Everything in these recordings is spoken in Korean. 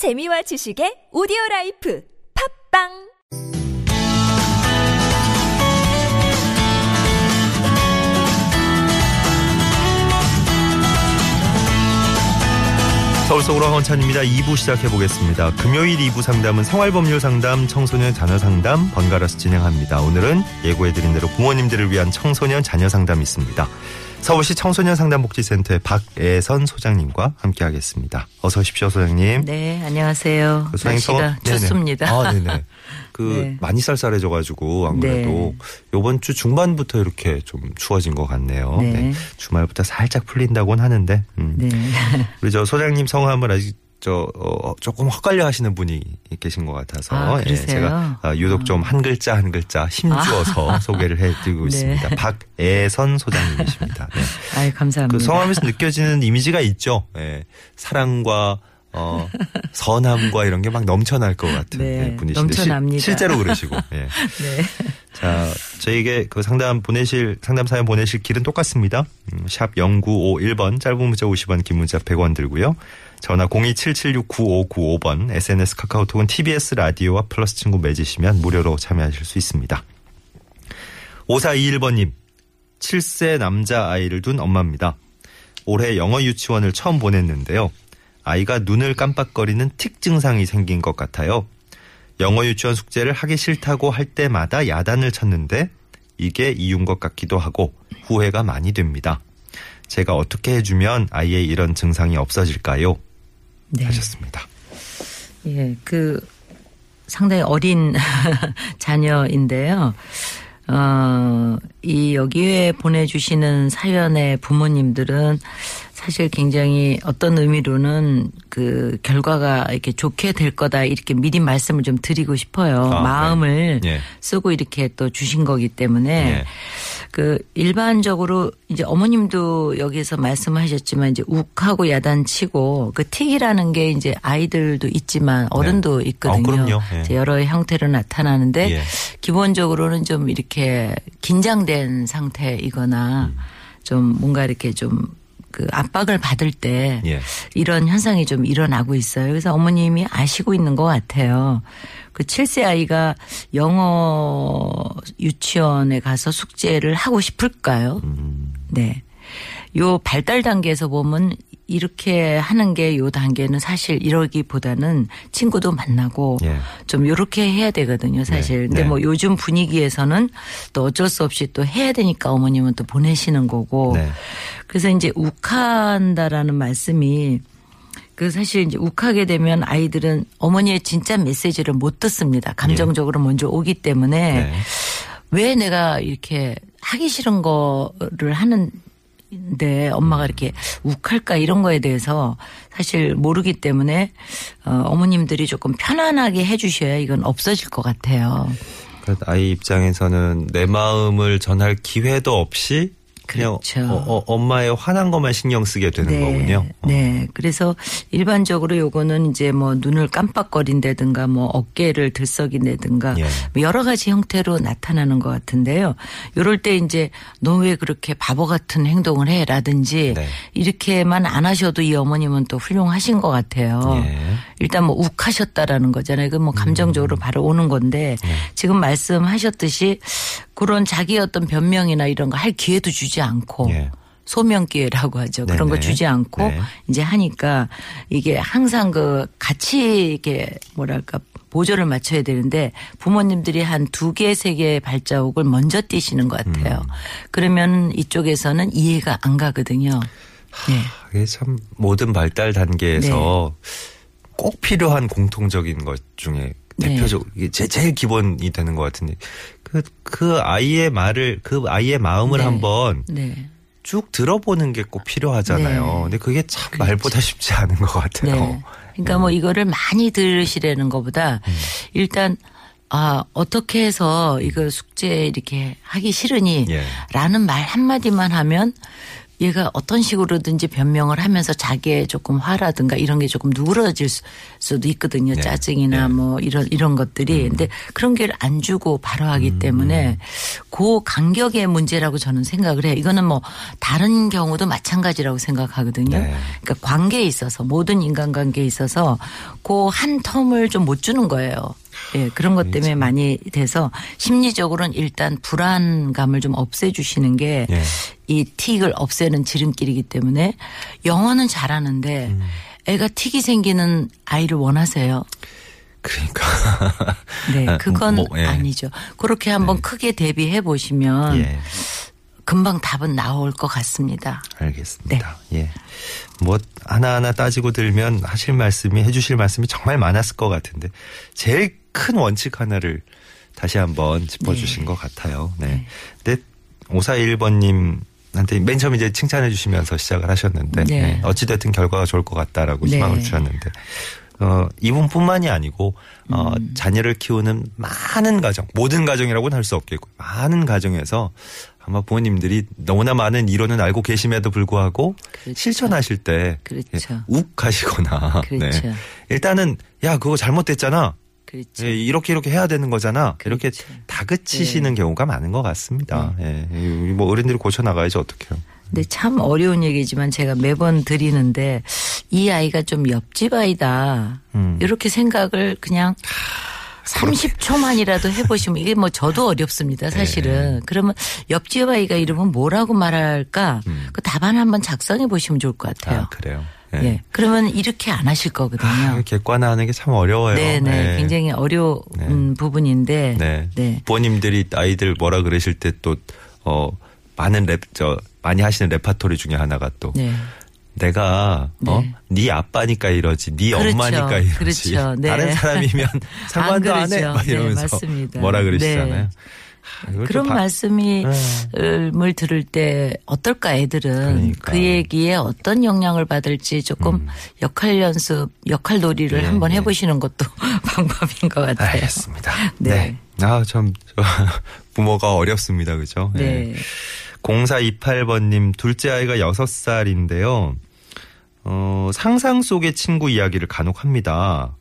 재미와 지식의 오디오 라이프 팟빵 서울 속으로 황원찬입니다. 2부 시작해 보겠습니다. 금요일 2부 상담은 생활법률 상담, 청소년 자녀 상담 번갈아서 진행합니다. 오늘은 예고해 드린 대로 부모님들을 위한 청소년 자녀 상담이 있습니다. 서울시 청소년 상담 복지센터의 박애선 소장님과 함께하겠습니다. 어서 오십시오, 소장님. 네, 안녕하세요. 그 소장님 날씨가 네네. 좋습니다. 아, 네네. 그 네. 많이 쌀쌀해져가지고 안 그래도 요번 주 중반부터 이렇게 좀 추워진 것 같네요. 네. 주말부터 살짝 풀린다고는 하는데. 음. 네. 우리 저 소장님 성함을 아직 저 어, 조금 헛갈려 하시는 분이 계신 것 같아서 아, 예? 제가 아, 유독 좀 한 글자 한 글자 힘주어서 소개를 해드리고 네. 있습니다. 박애선 소장님이십니다. 네. 아유, 감사합니다. 그 성함에서 느껴지는 이미지가 있죠. 예. 사랑과 어, 선함과 이런 게 막 넘쳐날 것 같은 네, 예, 분이신데 넘쳐납니다. 실제로 그러시고. 예. 네. 자, 저에게 그 상담 보내실, 상담 사연 보내실 길은 똑같습니다. 음, 샵 0951번, 짧은 문자 50원, 긴 문자 100원 들고요. 전화 027769595번, SNS 카카오톡은 TBS 라디오와 플러스 친구 맺으시면 무료로 참여하실 수 있습니다. 5421번님, 7세 남자 아이를 둔 엄마입니다. 올해 영어 유치원을 처음 보냈는데요. 아이가 눈을 깜빡거리는 틱 증상이 생긴 것 같아요. 영어 유치원 숙제를 하기 싫다고 할 때마다 야단을 쳤는데 이게 이유인 것 같기도 하고 후회가 많이 됩니다. 제가 어떻게 해주면 아이의 이런 증상이 없어질까요? 네. 하셨습니다. 예, 그 상당히 어린 자녀인데요. 어, 이 여기에 보내주시는 사연의 부모님들은 사실 굉장히 어떤 의미로는 그 결과가 이렇게 좋게 될 거다 이렇게 미리 말씀을 좀 드리고 싶어요. 아, 네. 마음을 예. 쓰고 이렇게 또 주신 거기 때문에 예. 그 일반적으로 이제 어머님도 여기서 말씀하셨지만 이제 욱하고 야단치고 그 틱이라는 게 이제 아이들도 있지만 어른도 있거든요. 어, 그럼요. 예. 여러 형태로 나타나는데 예. 기본적으로는 좀 이렇게 긴장된 상태이거나 음. 좀 뭔가 이렇게 좀 그 압박을 받을 때 예. 이런 현상이 좀 일어나고 있어요. 그래서 어머님이 아시고 있는 것 같아요. 그 7세 아이가 영어 유치원에 가서 숙제를 하고 싶을까요? 음. 네. 요 발달 단계에서 보면 이렇게 하는 게 요 단계는 사실 이러기보다는 친구도 만나고 예. 좀 요렇게 해야 되거든요, 사실. 네. 근데 네. 뭐 요즘 분위기에서는 또 어쩔 수 없이 또 해야 되니까 어머님은 또 보내시는 거고. 네. 그래서 이제 욱한다라는 말씀이 그 사실 이제 욱하게 되면 아이들은 어머니의 진짜 메시지를 못 듣습니다. 감정적으로 먼저 오기 때문에 네. 왜 내가 이렇게 하기 싫은 거를 하는 데 엄마가 이렇게 욱할까 이런 거에 대해서 사실 모르기 때문에 어, 어머님들이 조금 편안하게 해주셔야 이건 없어질 것 같아요. 아이 입장에서는 내 마음을 전할 기회도 없이 그냥 그렇죠. 어, 어, 엄마의 화난 것만 신경 쓰게 되는 거군요. 어. 네. 그래서 일반적으로 요거는 이제 뭐 눈을 깜빡거린다든가 뭐 어깨를 들썩인다든가 예. 뭐 여러 가지 형태로 나타나는 것 같은데요. 요럴 때 이제 너 왜 그렇게 바보 같은 행동을 해? 라든지 네. 이렇게만 안 하셔도 이 어머님은 또 훌륭하신 것 같아요. 예. 일단 뭐 욱하셨다라는 거잖아요. 그뭐 감정적으로 음. 바로 오는 건데 네. 지금 말씀하셨듯이 그런 자기 어떤 변명이나 이런 거 할 기회도 주지 않고 예. 소명 기회라고 하죠. 그런 거 네네. 주지 않고 네. 이제 하니까 이게 항상 그 같이 이게 뭐랄까 보조를 맞춰야 되는데 부모님들이 한 두 개, 세 개의 발자국을 먼저 띄시는 것 같아요. 음. 그러면 이쪽에서는 이해가 안 가거든요. 네. 이게 참 모든 발달 단계에서 꼭 필요한 공통적인 것 중에 네. 대표적 이게 제, 제일 기본이 되는 것 같은데 그, 그 아이의 말을 그 아이의 마음을 네. 한번 네. 쭉 들어보는 게 꼭 필요하잖아요. 네. 근데 그게 참 말보다 쉽지 않은 것 같아요. 네. 그러니까 뭐 이거를 많이 들으시라는 것보다 음. 일단 아, 어떻게 해서 이거 숙제 이렇게 하기 싫으니 예. 라는 말 한마디만 하면 얘가 어떤 식으로든지 변명을 하면서 자기의 조금 화라든가 이런 게 조금 누그러질 수- 수도 있거든요. 네. 짜증이나 네. 뭐 이런 이런 것들이. 근데 그런 게 안 주고 바로 하기 때문에 그 간격의 문제라고 저는 생각을 해요. 이거는 뭐 다른 경우도 마찬가지라고 생각하거든요. 네. 그러니까 관계에 있어서 모든 인간관계에 있어서 그 한 텀을 좀 못 주는 거예요. 예, 그런 것 때문에 많이 돼서 심리적으로는 일단 불안감을 좀 없애주시는 게 이 예. 틱을 없애는 지름길이기 때문에 영어는 잘하는데 음. 애가 틱이 생기는 아이를 원하세요. 그러니까. 네, 아, 그건 뭐, 예. 아니죠. 그렇게 한번 크게 대비해 보시면 예. 금방 답은 나올 것 같습니다. 알겠습니다. 예. 뭐 하나하나 따지고 들면 하실 말씀이 해주실 말씀이 정말 많았을 것 같은데 제일 큰 원칙 하나를 다시 한번 짚어주신 네. 것 같아요. 네. 네. 근데 5421번님 한테 맨 처음 이제 칭찬해 주시면서 시작을 하셨는데 네. 네. 어찌 됐든 결과가 좋을 것 같다라고 네. 희망을 주셨는데 어, 이분뿐만이 아니고 어, 음. 자녀를 키우는 많은 가정, 모든 가정이라고는 할 수 없겠고 많은 가정에서 아마 부모님들이 너무나 많은 이론은 알고 계심에도 불구하고 그렇죠. 실천하실 때 그렇죠. 예, 욱하시거나 그렇죠. 네. 일단은 야 그거 잘못됐잖아. 그렇죠. 예, 이렇게 이렇게 해야 되는 거잖아. 이렇게 그렇죠. 다그치시는 경우가 많은 것 같습니다. 예. 이- 뭐 어른들이 고쳐 나가야지 어떡해요. 근데 참 어려운 얘기지만 제가 매번 드리는데 이 아이가 좀 옆집 아이다. 음. 이렇게 생각을 그냥 30초만이라도 해보시면 이게 뭐 저도 어렵습니다 사실은. 네. 그러면 옆집 아이가 이러면 뭐라고 말할까 그 답안 한번 작성해 보시면 좋을 것 같아요. 음. 아, 그래요. 예. 예. 그러면 이렇게 안 하실 거거든요. 아, 객관화하는 게 참 어려워요. 네네. 예. 굉장히 어려운 네. 부분인데. 네. 네. 부모님들이 아이들 뭐라 그러실 때 또, 어, 많은 랩, 저, 많이 하시는 레파토리 중에 하나가 또. 네. 내가, 어, 네. 네 아빠니까 이러지, 네 그렇죠. 엄마니까 이러지. 그렇죠. 네. 다른 사람이면 상관도 안, 해. 그러죠. 막 네, 이러면서 맞습니다. 뭐라 그러시잖아요. 네. 아, 그런 좀 바- 말씀이 네. 을 들을 때 어떨까 애들은 그러니까. 그 얘기에 어떤 영향을 받을지 조금 역할 연습, 역할 놀이를 음. 네, 한번 네. 해보시는 것도 방법인 것 같아요. 알겠습니다. 네. 네. 아, 참, 저, 부모가 어렵습니다. 그죠? 네. 0428번님, 둘째 아이가 6살인데요. 어, 상상 속의 친구 이야기를 간혹 합니다.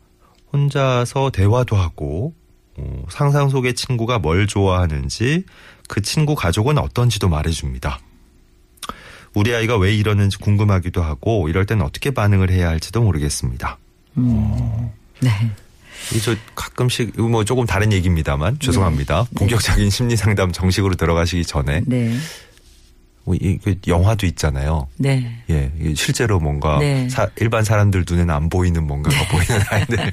혼자서 대화도 하고, 어, 상상 속의 친구가 뭘 좋아하는지, 그 친구 가족은 어떤지도 말해줍니다. 우리 아이가 왜 이러는지 궁금하기도 하고, 이럴 땐 어떻게 반응을 해야 할지도 모르겠습니다. 네. 이저 가끔씩 이거 뭐 조금 다른 얘기입니다만 죄송합니다. 본격적인 심리 상담 정식으로 들어가시기 전에 네. 뭐 이- 그 영화도 있잖아요. 네. 예, 실제로 뭔가 네. 사- 일반 사람들 눈에는 안 보이는 뭔가가 보이는 아이들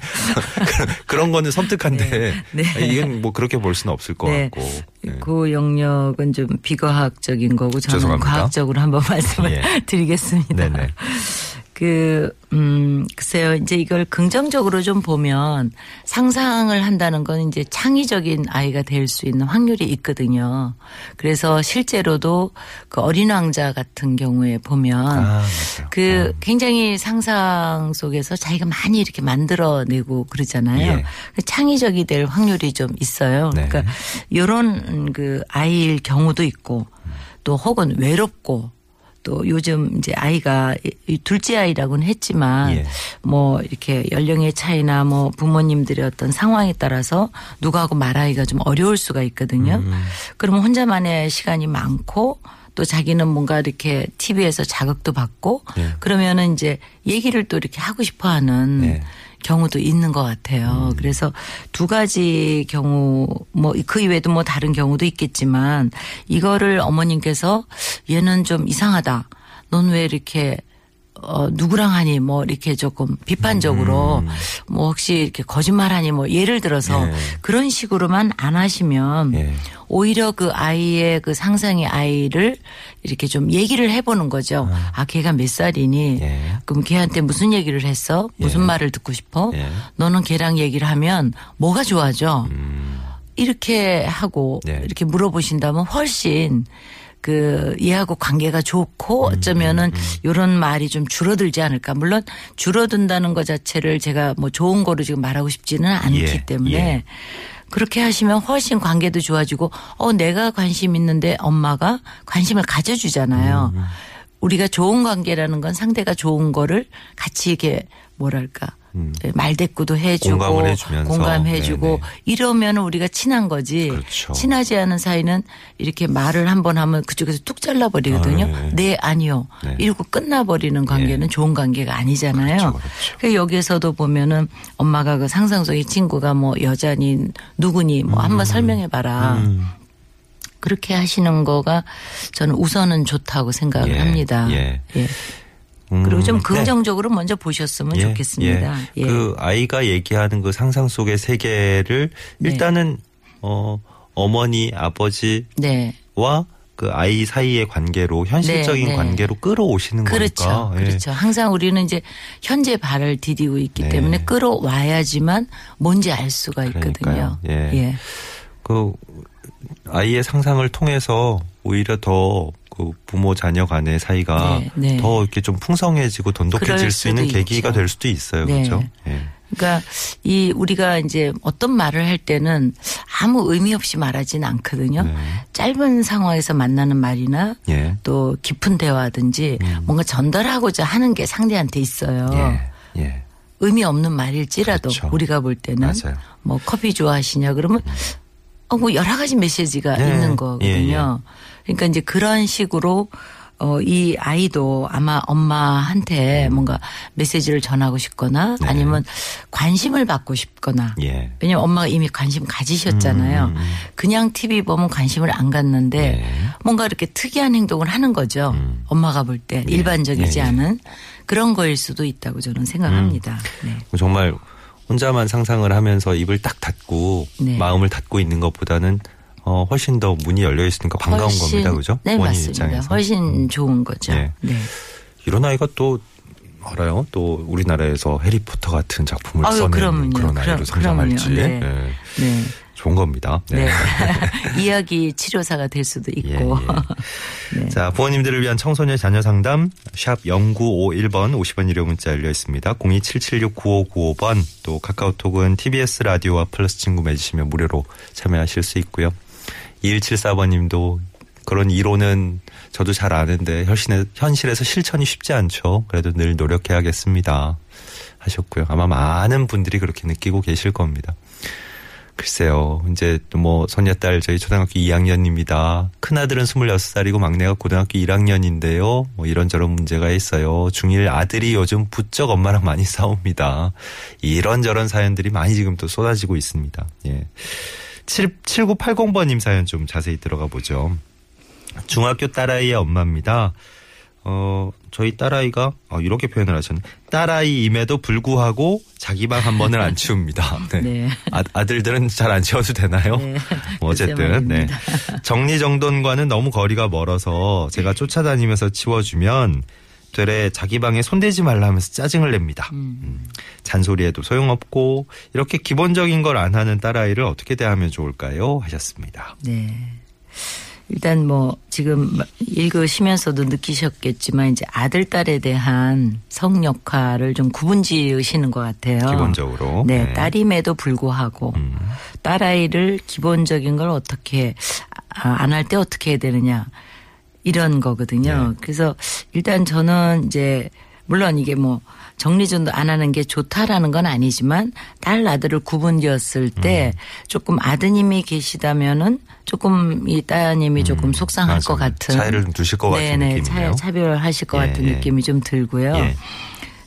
그런- 그런 거는 섬뜩한데 네. 이건 뭐 그렇게 볼 수는 없을 것 네. 같고. 예. 그 영역은 좀 비과학적인 거고 저는 죄송합니다. 과학적으로 한번 말씀을 예. 드리겠습니다. 네네. 그, 음, 글쎄요. 이제 이걸 긍정적으로 좀 보면 상상을 한다는 건 이제 창의적인 아이가 될 수 있는 확률이 있거든요. 그래서 실제로도 그 어린 왕자 같은 경우에 보면 아. 그 굉장히 상상 속에서 자기가 많이 이렇게 만들어내고 그러잖아요. 예. 그 창의적이 될 확률이 좀 있어요. 네. 그러니까 이런 그 아이일 경우도 있고 또 혹은 외롭고 또 요즘 이제 아이가 이 둘째 아이라고는 했지만 예. 뭐 이렇게 연령의 차이나 뭐 부모님들의 어떤 상황에 따라서 누구하고 말하기가 좀 어려울 수가 있거든요. 음. 그러면 혼자만의 시간이 많고 또 자기는 뭔가 이렇게 TV에서 자극도 받고 예. 그러면은 이제 얘기를 또 이렇게 하고 싶어 하는 네. 경우도 있는 것 같아요. 음. 그래서 두 가지 경우 뭐 그 이외에도 뭐 다른 경우도 있겠지만 이거를 어머님께서 얘는 좀 이상하다. 넌 왜 이렇게 어 누구랑 하니 뭐 이렇게 조금 비판적으로 뭐 혹시 이렇게 거짓말하니 뭐 예를 들어서 음. 예. 그런 식으로만 안 하시면 예. 오히려 그 아이의 그 상상의 아이를 이렇게 좀 얘기를 해보는 거죠. 아, 걔가 몇 살이니? 예. 그럼 걔한테 무슨 얘기를 했어? 무슨 예. 말을 듣고 싶어? 예. 너는 걔랑 얘기를 하면 뭐가 좋아져? 음. 네. 이렇게 하고 이렇게 물어보신다면 훨씬 그 얘하고 관계가 좋고 음, 어쩌면은 이런 말이 좀 줄어들지 않을까. 물론 줄어든다는 것 자체를 제가 뭐 좋은 거로 지금 말하고 싶지는 않기 예, 때문에 예. 그렇게 하시면 훨씬 관계도 좋아지고 어 내가 관심 있는데 엄마가 관심을 가져주잖아요. 음, 우리가 좋은 관계라는 건 상대가 좋은 거를 같이 이렇게 뭐랄까 네, 말대꾸도 해주고 음. 공감을 해주면서. 공감해주고 네네. 이러면 우리가 친한 거지. 그렇죠. 친하지 않은 사이는 이렇게 말을 한 번 하면 그쪽에서 뚝 잘라버리거든요. 아, 네. 네, 아니요. 네. 이러고 끝나버리는 관계는 좋은 관계가 아니잖아요. 그렇죠, 그렇죠. 그 여기에서도 보면은 엄마가 그 상상 속의 친구가 뭐 여자니 누구니 뭐 한번 설명해봐라. 음. 그렇게 하시는 거가 저는 우선은 좋다고 생각을 예, 합니다. 예. 예. 음, 그리고 좀 네. 긍정적으로 먼저 보셨으면 예, 좋겠습니다. 예. 예. 그 아이가 얘기하는 그 상상 속의 세계를 네. 일단은 어 어머니 아버지와 네. 그 아이 사이의 관계로 현실적인 네, 네. 관계로 끌어오시는 그렇죠. 거니까. 예. 그렇죠. 항상 우리는 이제 현재 발을 디디고 있기 네. 때문에 끌어와야지만 뭔지 알 수가 있거든요. 예. 예. 그 아이의 상상을 통해서 오히려 더 그 부모 자녀 간의 사이가 네, 네. 더 이렇게 좀 풍성해지고 돈독해질 수 있는 계기가 있죠. 될 수도 있어요. 네. 그렇죠? 예. 그러니까 이 우리가 이제 어떤 말을 할 때는 아무 의미 없이 말하지는 않거든요. 네. 짧은 상황에서 만나는 말이나 예. 또 깊은 대화든지 뭔가 전달하고자 하는 게 상대한테 있어요. 예. 예. 의미 없는 말일지라도 그렇죠. 우리가 볼 때는 맞아요. 뭐 커피 좋아하시냐 그러면 어, 뭐 여러 가지 메시지가 네. 있는 거거든요. 그러니까 이제 그런 식으로 어, 이 아이도 아마 엄마한테 뭔가 메시지를 전하고 싶거나 음. 네. 아니면 관심을 받고 싶거나 예. 왜냐면 엄마가 이미 관심 가지셨잖아요. 음, 그냥 TV 보면 관심을 안 갖는데 네. 뭔가 이렇게 특이한 행동을 하는 거죠. 음. 엄마가 볼때 일반적이지 예, 예. 않은 그런 거일 수도 있다고 저는 생각합니다. 네. 정말 혼자만 상상을 하면서 입을 딱 닫고 네. 마음을 닫고 있는 것보다는 어, 훨씬 더 문이 열려 있으니까 반가운 훨씬- 겁니다. 그죠? 네, 본인 맞습니다. 입장에서. 훨씬 좋은 거죠. 예. 네. 이런 아이가 또 알아요? 또 우리나라에서 해리포터 같은 작품을 써내는 그럼요. 그런 아이로 그럼- 성장할지. 네. 예. 네. 좋은 겁니다. 네. 이야기 치료사가 될 수도 예, 있고. 예. 자, 부모님들을 위한 청소년 자녀 상담 샵 0951번 50원 유료 문자 열려 있습니다. 027769595번 또 카카오톡은 TBS 라디오와 플러스 친구 맺으시면 무료로 참여하실 수 있고요. 2174번 님도 그런 이론은 저도 잘 아는데 현실에, 현실에서 실천이 쉽지 않죠. 그래도 늘 노력해야겠습니다. 하셨고요. 아마 많은 분들이 그렇게 느끼고 계실 겁니다. 글쎄요. 이제 또뭐 손녀딸 저희 초등학교 2학년입니다. 큰아들은 26살이고 막내가 고등학교 1학년인데요. 뭐 이런저런 문제가 있어요. 중1 아들이 요즘 부쩍 엄마랑 많이 싸웁니다. 이런저런 사연들이 많이 지금 또 쏟아지고 있습니다. 예. 7, 7980번님 사연 좀 자세히 들어가 보죠. 중학교 딸아이의 엄마입니다. 어, 저희 딸아이가, 어, 이렇게 표현을 하셨네. 딸아이임에도 불구하고 자기 방 한 번을 안 치웁니다. 네. 네. 아, 아들들은 잘 안 치워도 되나요? 네. 뭐 어쨌든, 네. 정리정돈과는 너무 거리가 멀어서 제가 쫓아다니면서 치워주면 되레 자기 방에 손대지 말라 하면서 짜증을 냅니다. 음. 잔소리해도 소용없고 이렇게 기본적인 걸 안 하는 딸아이를 어떻게 대하면 좋을까요? 하셨습니다. 네. 일단 뭐 지금 읽으시면서도 느끼셨겠지만 이제 아들 딸에 대한 성 역할을 좀 구분지으시는 것 같아요. 기본적으로. 네, 네. 딸임에도 불구하고 음. 딸 아이를 기본적인 걸 어떻게 안할 때 어떻게 해야 되느냐 이런 거거든요. 네. 그래서 일단 저는 이제 물론 이게 뭐 정리전도 안 하는 게 좋다라는 건 아니지만 딸 아들을 구분지었을 때 음. 조금 아드님이 계시다면은 조금 이 따님이 조금 속상할 음. 맞아요. 것 같은 차이를 좀 두실 것 같은 네네, 느낌이네요. 차, 차별하실 것 예, 같은 예. 느낌이 좀 들고요. 예.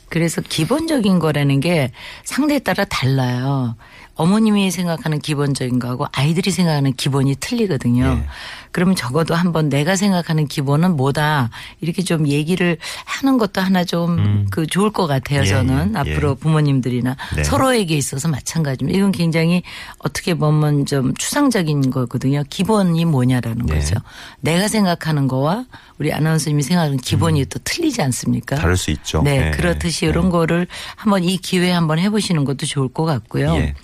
그래서 기본적인 거라는 게 상대에 따라 달라요. 어머님이 생각하는 기본적인 거하고 아이들이 생각하는 기본이 틀리거든요. 예. 그러면 적어도 한번 내가 생각하는 기본은 뭐다 이렇게 좀 얘기를 하는 것도 하나 좀그 좋을 것 같아요. 음. 예, 저는 예, 앞으로 예. 부모님들이나 네. 서로에게 있어서 마찬가지입니다. 이건 굉장히 어떻게 보면 좀 추상적인 거거든요. 기본이 뭐냐라는 네. 거죠. 내가 생각하는 거와 우리 아나운서님이 생각하는 기본이 또 틀리지 않습니까? 음. 다를 수 있죠. 네, 네, 그렇듯이 네. 이런 거를 한번 이 기회에 한번 해보시는 것도 좋을 것 같고요. 예.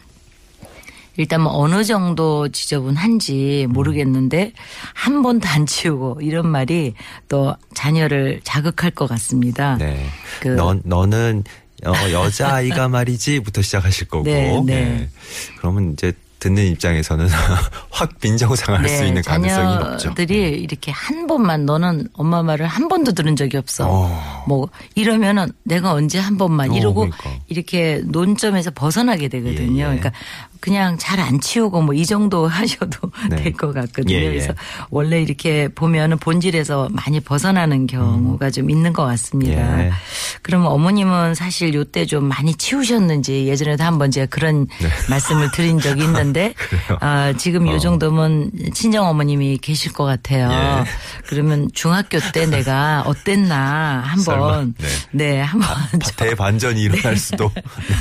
일단 뭐 어느 정도 지저분한지 모르겠는데 한 번도 안 치우고 이런 말이 또 자녀를 자극할 것 같습니다. 네. 그- 너, 너는 어, 여자아이가 말이지부터 시작하실 거고. 네, 네. 그러면 이제 듣는 입장에서는 확 빈정상할 수 있는 가능성이 높죠. 네, 자녀들이 이렇게 한 번만 너는 엄마 말을 한 번도 들은 적이 없어. 어. 뭐 이러면은 내가 언제 한 번만 어, 이러고 그러니까. 이렇게 논점에서 벗어나게 되거든요. 예, 예. 그러니까 그냥 잘 안 치우고 뭐 이 정도 하셔도 네. 될것 같거든요. 예, 예. 그래서 원래 이렇게 보면은 본질에서 많이 벗어나는 경우가 좀 있는 것 같습니다. 예. 그러면 어머님은 사실 요때 좀 많이 치우셨는지 예전에도 한번 제가 그런 말씀을 드린 적이 있는데 네. 아, 지금 어. 요 정도면 친정 어머님이 계실 것 같아요. 예. 그러면 중학교 때 내가 어땠나 한번 설마, 네, 한번 대반전이 일어날 수도.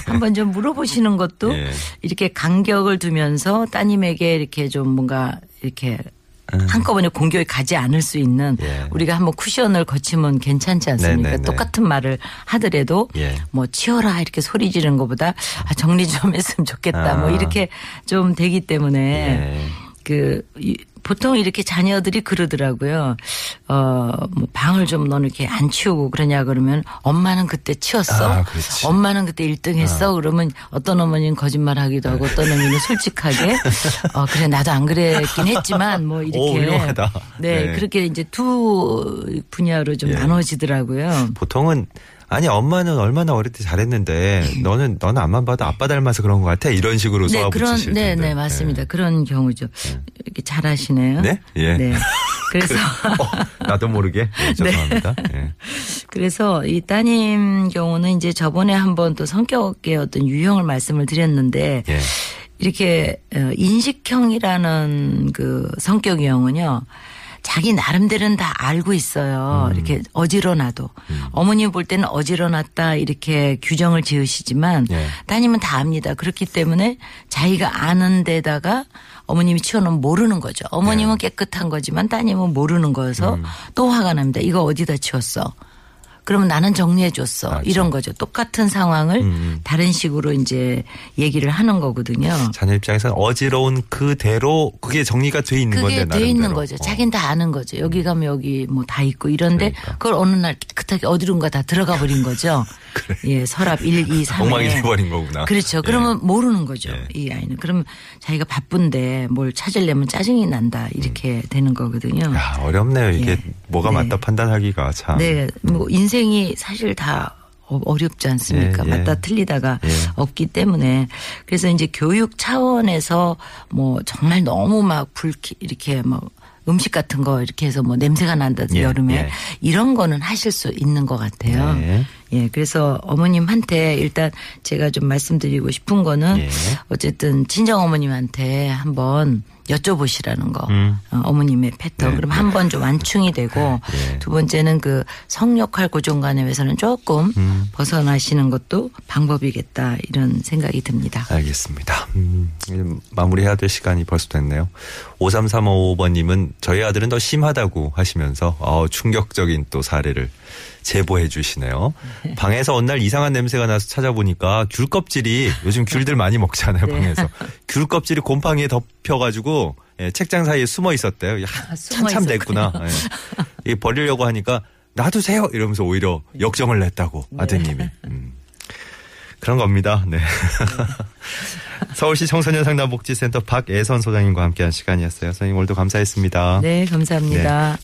한번 좀 물어보시는 것도 예. 이렇게 간격을 두면서 따님에게 이렇게 좀 뭔가 이렇게 한꺼번에 공격이 가지 않을 수 있는 음. 예. 우리가 한번 쿠션을 거치면 괜찮지 않습니까? 네네네. 똑같은 말을 하더라도 예. 뭐 치워라 이렇게 소리 지르는 것보다 아, 정리 좀 했으면 좋겠다 뭐 아. 이렇게 좀 되기 때문에 예. 그 이- 보통 이렇게 자녀들이 그러더라고요. 어, 뭐 방을 좀 너는 이렇게 안 치우고 그러냐 그러면 엄마는 그때 치웠어. 아. 엄마는 그때 1등 했어. 그러면 어떤 어머니는 거짓말 하기도 하고 어떤 어머니는 솔직하게 어, 그래 나도 안 그랬긴 했지만 뭐 이렇게. 오. 네, 네. 그렇게 이제 두 분야로 좀 예. 나눠지더라고요. 보통은 아니 엄마는 얼마나 어릴 때 잘했는데 너는 너는 앞만 봐도 아빠 닮아서 그런 것 같아 이런 식으로 네, 그런, 네. 네, 맞습니다. 그런 경우죠. 이렇게 잘하시네요. 네? 예. 네. 그래서 어, 나도 모르게 네, 죄송합니다. 예. 그래서 이 따님 경우는 이제 저번에 한번 또 성격의 어떤 유형을 말씀을 드렸는데 예. 이렇게 어, 인식형이라는 그 성격 유형은요. 자기 나름대로는 다 알고 있어요. 음. 이렇게 어지러나도 어머님 볼 때는 어지러났다 이렇게 규정을 지으시지만 예. 따님은 다 압니다. 그렇기 때문에 자기가 아는 데다가 어머님이 치워놓으면 모르는 거죠. 어머님은 네. 깨끗한 거지만 따님은 모르는 거여서 음. 또 화가 납니다. 이거 어디다 치웠어? 그러면 나는 정리해 줬어. 맞아. 이런 거죠. 똑같은 상황을 음. 다른 식으로 이제 얘기를 하는 거거든요. 자녀 입장에서는 어지러운 그대로 그게 정리가 돼 있는 건데 그게 돼. 있는 거죠. 어. 자기는 다 아는 거죠. 여기 가면 여기 뭐 다 있고 이런데 그러니까. 그걸 어느 날 깨끗하게 어디론가 다 들어가 버린 거죠. 예, 서랍 1, 2, 3에. 엉망이 돼버린 거구나. 그렇죠. 예. 그러면 모르는 거죠. 예. 이 아이는. 그러면 자기가 바쁜데 뭘 찾으려면 짜증이 난다. 이렇게 되는 거거든요. 음. 야 어렵네요. 이게 예. 뭐가 네. 맞다 판단하기가 참. 네, 뭐 인생 이 사실 다 어- 어렵지 않습니까? 예, 예. 맞다 틀리다가 예. 없기 때문에 그래서 이제 교육 차원에서 뭐 정말 너무 막 불쾌 이렇게 뭐 음식 같은 거 이렇게 해서 뭐 냄새가 난다든지 예, 여름에 예. 이런 거는 하실 수 있는 것 같아요. 네. 예, 그래서 어머님한테 일단 제가 좀 말씀드리고 싶은 거는 예. 어쨌든 친정 어머님한테 한번 여쭤보시라는 거. 음. 어, 머님의 패턴. 네, 그럼 한 번 좀 완충이 되고 예. 두 번째는 그 성역할 고정관념에서는 조금 음. 벗어나시는 것도 방법이겠다 이런 생각이 듭니다. 알겠습니다. 음, 이제 마무리해야 될 시간이 벌써 됐네요. 5335번님은 저희 아들은 더 심하다고 하시면서 어, 충격적인 또 사례를 제보해 주시네요. 방에서 어느 날 이상한 냄새가 나서 찾아보니까 귤 껍질이 요즘 귤들 많이 먹잖아요 네. 방에서 귤 껍질이 곰팡이에 덮여가지고 예, 책장 사이에 숨어 있었대요. 야, 아, 참참. 됐구나. 예. 이 버리려고 하니까 놔두세요 이러면서 오히려 역정을 냈다고 네. 아드님이. 음. 그런 겁니다. 네. 서울시 청소년 상담복지센터 박애선 소장님과 함께한 시간이었어요. 선생님 오늘도 감사했습니다. 네, 감사합니다.